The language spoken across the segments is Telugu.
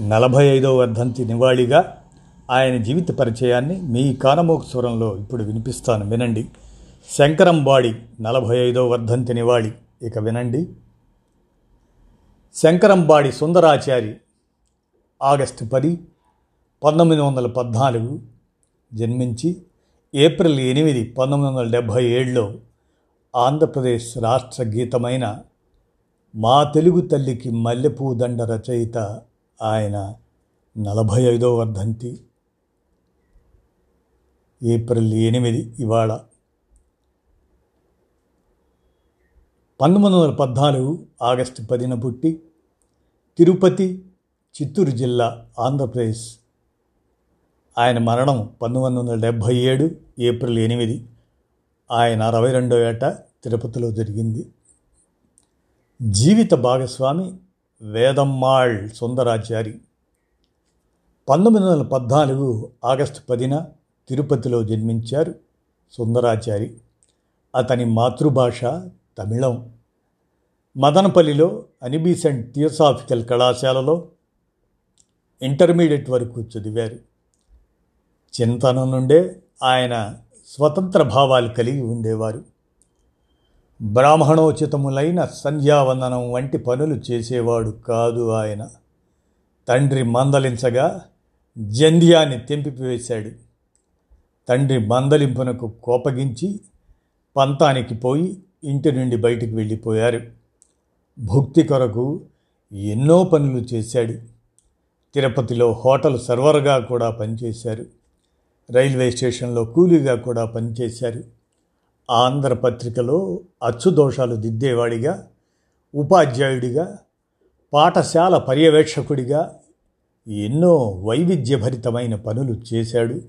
నలభై ఐదవ వర్ధంతి నివాళిగా ఆయన జీవిత పరిచయాన్ని మీ కానమోకు స్వరంలో ఇప్పుడు వినిపిస్తాను. వినండి. శంకరంబాడి నలభై ఐదవ వర్ధంతి నివాళి. ఇక వినండి. శంకరంబాడి సుందరాచారి ఆగస్టు పది పంతొమ్మిది వందల పద్నాలుగు జన్మించి ఏప్రిల్ ఎనిమిది పంతొమ్మిది వందల డెబ్భై ఏడులో ఆంధ్రప్రదేశ్ రాష్ట్ర గీతమైన మా తెలుగు తల్లికి మల్లెపూ దండ రచయిత ఆయన నలభై ఐదో వర్ధంతి. ఏప్రిల్ ఎనిమిది ఇవాళ. పంతొమ్మిది వందల పద్నాలుగు ఆగస్టు పదిన పుట్టి తిరుపతి చిత్తూరు జిల్లా ఆంధ్రప్రదేశ్. ఆయన మరణం పంతొమ్మిది వందల డెబ్భై ఏడు ఏప్రిల్ ఎనిమిది. ఆయన అరవై రెండో ఏట తిరుపతిలో జరిగింది. జీవిత భాగస్వామి వేదమ్మాళ్ సుందరాచారి. పంతొమ్మిది వందల పద్నాలుగు ఆగస్టు పదిన తిరుపతిలో జన్మించారు సుందరాచారి. అతని మాతృభాష తమిళం. మదనపల్లిలో అనిబీసెంట్ థియోసాఫికల్ కళాశాలలో ఇంటర్మీడియట్ వరకు చదివారు. చిన్నతనం నుండే ఆయన స్వతంత్ర భావాలు కలిగి ఉండేవారు. బ్రాహ్మణోచితములైన సంధ్యావందనం వంటి పనులు చేసేవాడు కాదు ఆయన. తండ్రి మందలించగా జంధ్యాన్ని తెంపివేశాడు. తండ్రి మందలింపునకు కోపగించి పంతానికి పోయి ఇంటి నుండి బయటికి వెళ్ళిపోయారు. భుక్తి కొరకు ఎన్నో పనులు చేశాడు. తిరుపతిలో హోటల్ సర్వర్గా కూడా పనిచేశారు. రైల్వే స్టేషన్లో కూలీగా కూడా పనిచేశారు. ఆంధ్రపత్రికలో అచ్చుదోషాలు దిద్దేవాడిగా ఉపాధ్యాయుడిగా పాఠశాల పర్యవేక్షకుడిగా ఎన్నో వైవిధ్యభరితమైన పనులు చేశాడు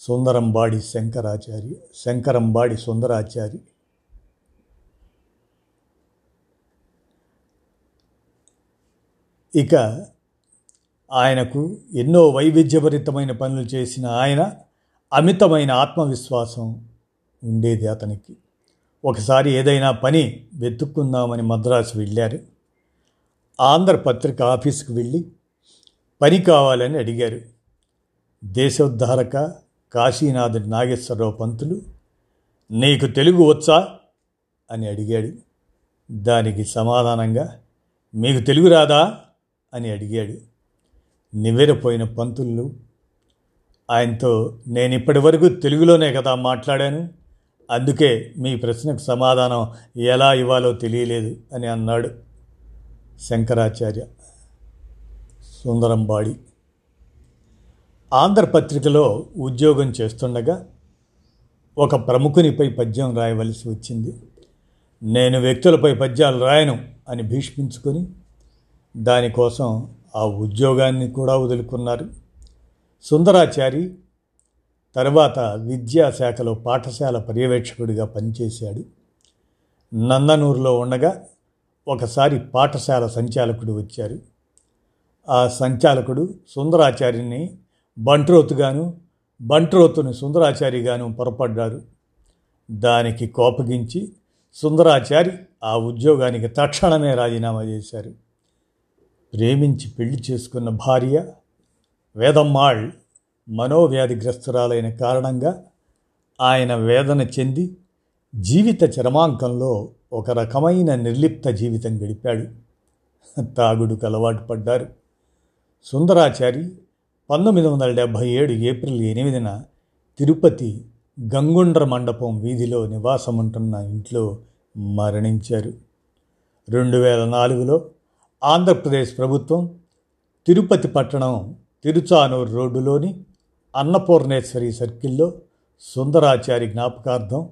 సుందరంబాడి శంకరాచార్య శంకరంబాడి సుందరాచారి ఇక ఆయనకు ఎన్నో వైవిధ్యభరితమైన పనులు చేసిన ఆయన అమితమైన ఆత్మవిశ్వాసం ఉండేది అతనికి. ఒకసారి ఏదైనా పని వెతుక్కుందామని మద్రాసు వెళ్ళారు. ఆంధ్రపత్రిక ఆఫీస్కి వెళ్ళి పని కావాలని అడిగారు. దేశోద్ధారక కాశీనాథుడి నాగేశ్వరరావు పంతులు నీకు తెలుగు వచ్చా? అని అడిగాడు. దానికి సమాధానంగా మీకు తెలుగు రాదా? అని అడిగాడు. నివ్వెరపోయిన పంతులు ఆయనతో నేను ఇప్పటి వరకు తెలుగులోనే కదా మాట్లాడాను. అందుకే మీ ప్రశ్నకు సమాధానం ఎలా ఇవ్వాలో తెలియలేదు అని అన్నాడు శంకరాచార్య. సుందరంబాడి. ఆంధ్రపత్రికలో ఉద్యోగం చేస్తుండగా ఒక ప్రముఖునిపై పద్యం రాయవలసి వచ్చింది. నేను వ్యక్తులపై పద్యాలు రాయను అని భీష్మించుకొని దానికోసం ఆ ఉద్యోగాన్ని కూడా వదులుకున్నారు. సుందరాచారి తర్వాత విద్యాశాఖలో పాఠశాల పర్యవేక్షకుడిగా పనిచేశాడు. నందనూరులో ఉండగా ఒకసారి పాఠశాల సంచాలకుడు వచ్చారు. ఆ సంచాలకుడు సుందరాచార్యుని బంట్రోతుగాను బంట్రోతుని సుందరాచారిగాను పొరపడ్డారు దానికి కోపగించి సుందరాచారి ఆ ఉద్యోగానికి తక్షణమే రాజీనామా చేశారు. ప్రేమించి పెళ్ళి చేసుకున్న భార్య వేదమ్మాళ్ మనోవ్యాధిగ్రస్తురాలైన కారణంగా ఆయన వేదన చెంది జీవిత చరమాంకంలో ఒక రకమైన నిర్లిప్త జీవితం గడిపాడు. తాగుడుకు అలవాటు పడ్డారు. సుందరాచారి పంతొమ్మిది వందల డెబ్భై ఏడు ఏప్రిల్ ఎనిమిదిన తిరుపతి గంగుండ్ర మండపం వీధిలో నివాసముంటున్న ఇంట్లో మరణించారు. రెండు వేల నాలుగులో ఆంధ్రప్రదేశ్ ప్రభుత్వం తిరుపతి పట్టణం తిరుచానూరు రోడ్డులోని అన్నపూర్ణేశ్వరి సర్కిల్లో సుందరాచారి జ్ఞాపకార్థం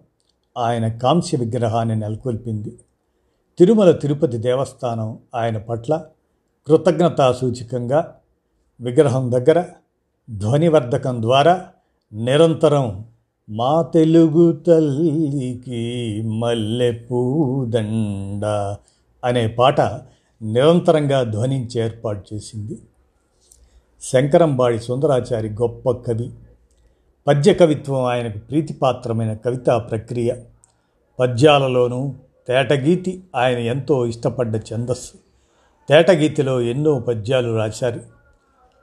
ఆయన కాంస్య విగ్రహాన్ని నెలకొల్పింది. తిరుమల తిరుపతి దేవస్థానం ఆయన పట్ల కృతజ్ఞతా సూచికంగా విగ్రహం దగ్గర ధ్వనివర్ధకం ద్వారా నిరంతరం మా తెలుగు తల్లికి మల్లె పూదండ అనే పాట నిరంతరంగా ధ్వనించి ఏర్పాటు చేసింది. శంకరంబాడి సుందరాచారి గొప్ప కవి. పద్య కవిత్వం ఆయనకు ప్రీతిపాత్రమైన కవితా ప్రక్రియ. పద్యాలలోనూ తేటగీతి ఆయన ఎంతో ఇష్టపడ్డ ఛందస్సు. తేటగీతిలో ఎన్నో పద్యాలు రాశారు.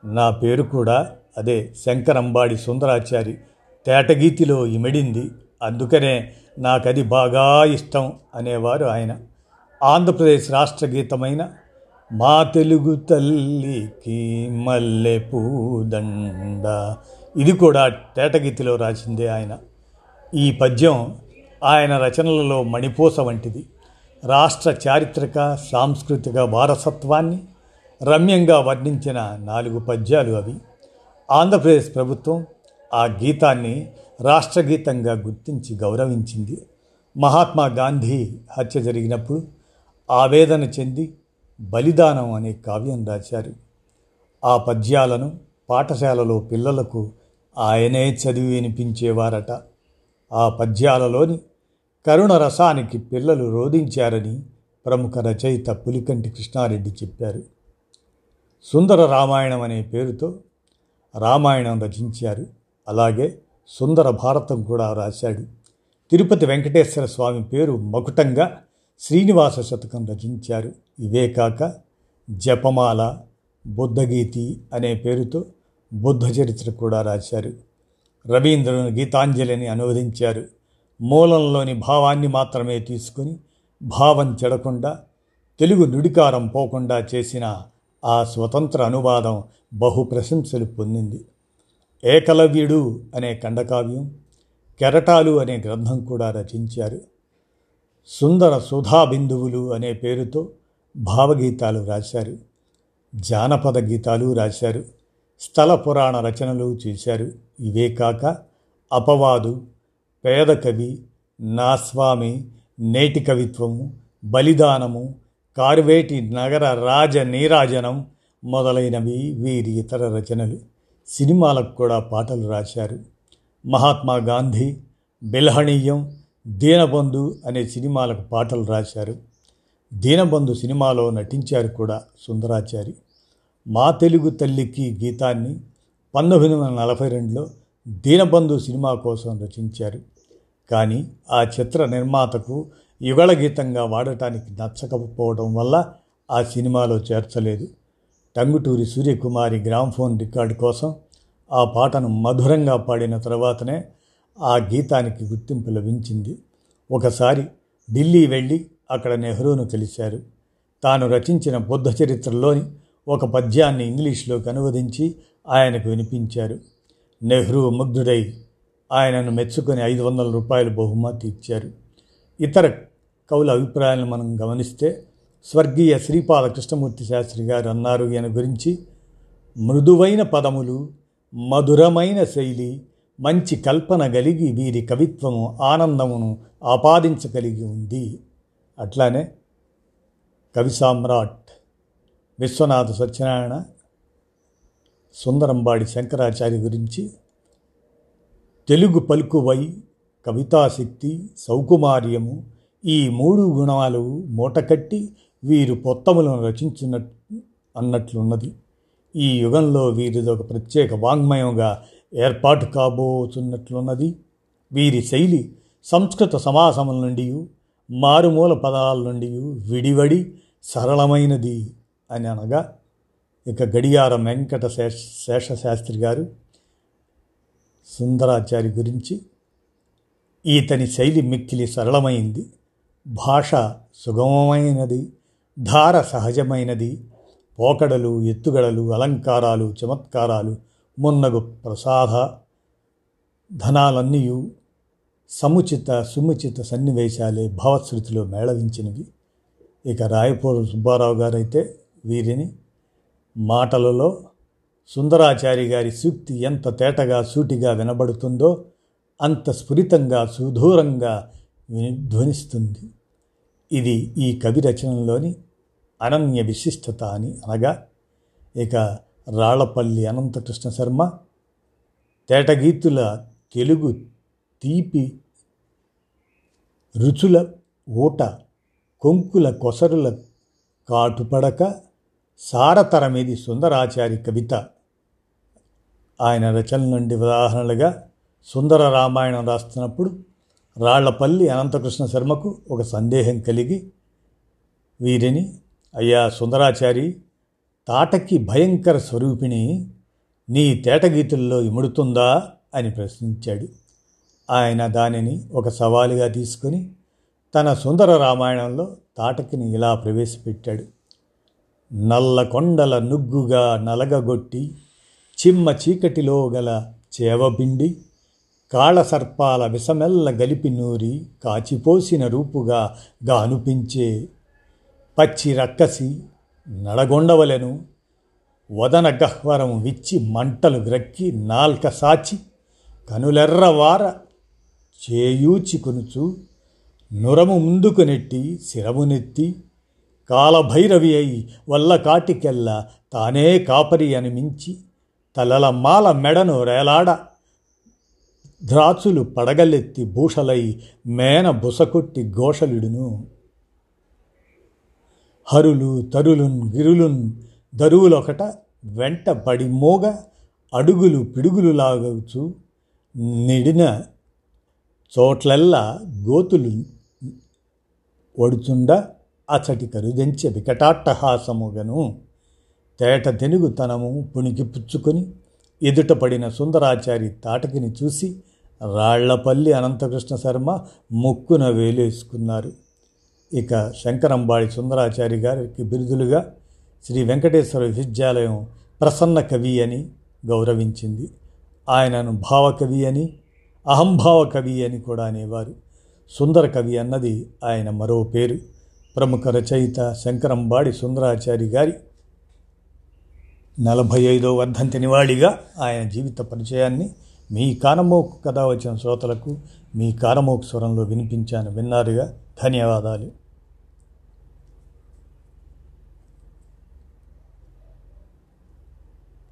నా పేరు కూడా అదే శంకరంబాడి సుందరాచారి తేటగీతిలో ఇమిడింది. అందుకనే నాకది బాగా ఇష్టం అనేవారు ఆయన. ఆంధ్రప్రదేశ్ రాష్ట్ర గీతమైన మా తెలుగు తల్లికి మల్లె పూదండ. ఇది కూడా తేటగీతిలో రాసిందే ఆయన. ఈ పద్యం ఆయన రచనలలో మణిపూస వంటిది. రాష్ట్ర చారిత్రక సాంస్కృతిక వారసత్వాన్ని రమ్యంగా వర్ణించిన నాలుగు పద్యాలు అవి. ఆంధ్రప్రదేశ్ ప్రభుత్వం ఆ గీతాన్ని రాష్ట్రగీతంగా గుర్తించి గౌరవించింది. మహాత్మా గాంధీ హత్య జరిగినప్పుడు ఆవేదన చెంది బలిదానం అనే కావ్యం రాశారు ఆ పద్యాలను పాఠశాలలో పిల్లలకు ఆయనే చదివి వినిపించేవారట. ఆ పద్యాలలోని కరుణ రసానికి పిల్లలు రోధించారని ప్రముఖ రచయిత పులికంటి కృష్ణారెడ్డి చెప్పారు. సుందర రామాయణం అనే పేరుతో రామాయణం రచించారు. అలాగే సుందర భారతం కూడా రాశాడు. తిరుపతి వెంకటేశ్వర స్వామి పేరు మకుటంగా శ్రీనివాస శతకం రచించారు. ఇవే కాక జపమాల బుద్ధగీతి అనే పేరుతో బుద్ధ చరిత్ర కూడా రాశారు. రవీంద్రుని గీతాంజలిని అనువదించారు. మూలంలోని భావాన్ని మాత్రమే తీసుకుని భావం చెడకుండా తెలుగు నుడికారం పోకుండా చేసిన ఆ స్వతంత్ర అనువాదం బహు ప్రశంసలు పొందింది. ఏకలవ్యుడు అనే ఖండకావ్యం కెరటాలు అనే గ్రంథం కూడా రచించారు. సుందర సుధా బిందువులు అనే పేరుతో భావగీతాలు రాశారు. జానపద గీతాలు రాశారు. స్థల పురాణ రచనలు చేశారు. ఇవే కాక అపవాదు పేద కవి నా స్వామి నేటి కవిత్వము బలిదానము కార్వేటి నగర రాజ నీరాజనం మొదలైనవి వీరి ఇతర రచనలు. సినిమాలకు కూడా పాటలు రాశారు. మహాత్మా గాంధీ బిల్హణీయం దీనబంధు అనే సినిమాలకు పాటలు రాశారు. దీనబంధు సినిమాలో నటించారు కూడా సుందరాచారి. మా తెలుగు తల్లికి గీతాన్ని పంతొమ్మిది వందల నలభై రెండులో దీనబంధు సినిమా కోసం రచించారు. కానీ ఆ చిత్ర నిర్మాతకు యుగళ గీతంగా వాడటానికి నచ్చకపోవడం వల్ల ఆ సినిమాలో చేర్చలేదు. టంగుటూరి సూర్యకుమారి గ్రామ్ఫోన్ రికార్డు కోసం ఆ పాటను మధురంగా పాడిన తర్వాతనే ఆ గీతానికి గుర్తింపు లభించింది. ఒకసారి ఢిల్లీ వెళ్ళి అక్కడ నెహ్రూను కలిశారు తాను రచించిన బుద్ధ చరిత్రలోని ఒక పద్యాన్ని ఇంగ్లీష్లోకి అనువదించి ఆయనకు వినిపించారు. నెహ్రూ ముగ్ధుడై ఆయనను మెచ్చుకొని ఐదు వందల రూపాయలు బహుమతి ఇచ్చారు. ఇతర కవుల అభిప్రాయాలను మనం గమనిస్తే స్వర్గీయ శ్రీపాద కృష్ణమూర్తి శాస్త్రి గారు అన్నారు. ఈయన గురించి మృదువైన పదములు మధురమైన శైలి మంచి కల్పన కలిగి వీరి కవిత్వము ఆనందమును ఆపాదించగలిగి ఉంది. అట్లానే కవి సామ్రాట్ విశ్వనాథ సత్యనారాయణ సుందరంబాడి శంకరాచార్య గురించి తెలుగు పలుకువై కవితాశక్తి సౌకుమార్యము ఈ మూడు గుణాలు మూటకట్టి వీరు పొత్తములను రచించిన అన్నట్లున్నది. ఈ యుగంలో వీరిది ఒక ప్రత్యేక వాంగ్మయంగా ఏర్పాటు కాబోతున్నట్లున్నది. వీరి శైలి సంస్కృత సమాసముల నుండి మారుమూల పదాల నుండి విడివడి సరళమైనది అని అనగా ఇక గడియారం వెంకట శేష శేషశాస్త్రి గారు సుందరాచారి గురించి ఈతని శైలి మిక్కిలి సరళమైంది భాష సుగమమైనది ధార సహజమైనది పోకడలు ఎత్తుగడలు అలంకారాలు చమత్కారాలు మున్నగు ప్రసాద ధనాలన్నీ సముచిత సుముచిత సన్నివేశాలే భావశృతిలో మేళవించినవి. ఇక రాయపూర్ సుబ్బారావు గారైతే వీరిని మాటలలో సుందరాచారి గారి సూక్తి ఎంత తేటగా సూటిగా వినబడుతుందో అంత స్ఫురితంగా సుదూరంగా ధ్వనిస్తుంది ఇది ఈ కవి రచనలోని అనన్య విశిష్టత అని అనగా ఇక రాళ్ళపల్లి అనంతకృష్ణ శర్మ తేటగీతుల తెలుగు తీపి రుచుల ఊట కొంకుల కొసరుల కాటుపడక సారతరమేది సుందరాచారి కవిత. ఆయన రచనల నుండి ఉదాహరణలుగా సుందర రామాయణం రాస్తున్నప్పుడు రాళ్ళపల్లి అనంతకృష్ణ శర్మకు ఒక సందేహం కలిగి వీరిని అయ్యా సుందరాచారి తాటకి భయంకర స్వరూపిణి నీ తేటగీతుల్లో ఇముడుతుందా అని ప్రశ్నించాడు. ఆయన దానిని ఒక సవాలుగా తీసుకొని తన సుందర రామాయణంలో తాటకిని ఇలా ప్రవేశపెట్టాడు. నల్ల కొండల నుగ్గుగా నలగగొట్టి చిమ్మ చీకటిలో గల చేవబిండి కాళసర్పాల విషమెల్ల గలిపి నూరి కాచిపోసిన రూపుగా గానుపించే పచ్చి రక్కసి నడగొండవలెను వదన గహ్వరం విచ్చి మంటలు గ్రక్కి నాల్క సాచి కనులెర్రవార చేయూచి కొనుచు నురము ముందుకు నెట్టి శిరమునెత్తి కాలభైరవి అయి వల్ల కాటికెల్ల తానే కాపరి అని మించి తలల మాల మెడను రేలాడ ద్రాచులు పడగలెత్తి భూషలై మేన బుసకొట్టి ఘోషలుడును. హరులు తరులున్ గిరులున్ దరువులొకట వెంట పడి మోగ అడుగులు పిడుగులు లాగవచ్చు నిడిన చోట్లల్లా గోతులు ఒడుచుండ అచటి కరుదెంచె వికటాట్టహాసముగను. తేట తెనుగుతనము పుణికి పుచ్చుకొని ఎదుట పడిన సుందరాచారి తాటకిని చూసి రాళ్ళపల్లి అనంతకృష్ణ శర్మ ముక్కున వేలేసుకున్నారు. ఇక శంకరంబాడి సుందరాచారి గారికి బిరుదులుగా శ్రీ వెంకటేశ్వర విశ్వవిద్యాలయం ప్రసన్న కవి అని గౌరవించింది. ఆయనను భావకవి అని అహంభావ కవి అని కూడా అనేవారు. సుందర కవి అన్నది ఆయన మరో పేరు. ప్రముఖ రచయిత శంకరంబాడి సుందరాచారి గారి నలభై ఐదో వర్ధంతి నివాళిగా ఆయన జీవిత పరిచయాన్ని మీ కానమోకు కథ వచ్చిన శ్రోతలకు మీ కానమోకు స్వరంలో వినిపించాను. విన్నారుగా. ధన్యవాదాలు.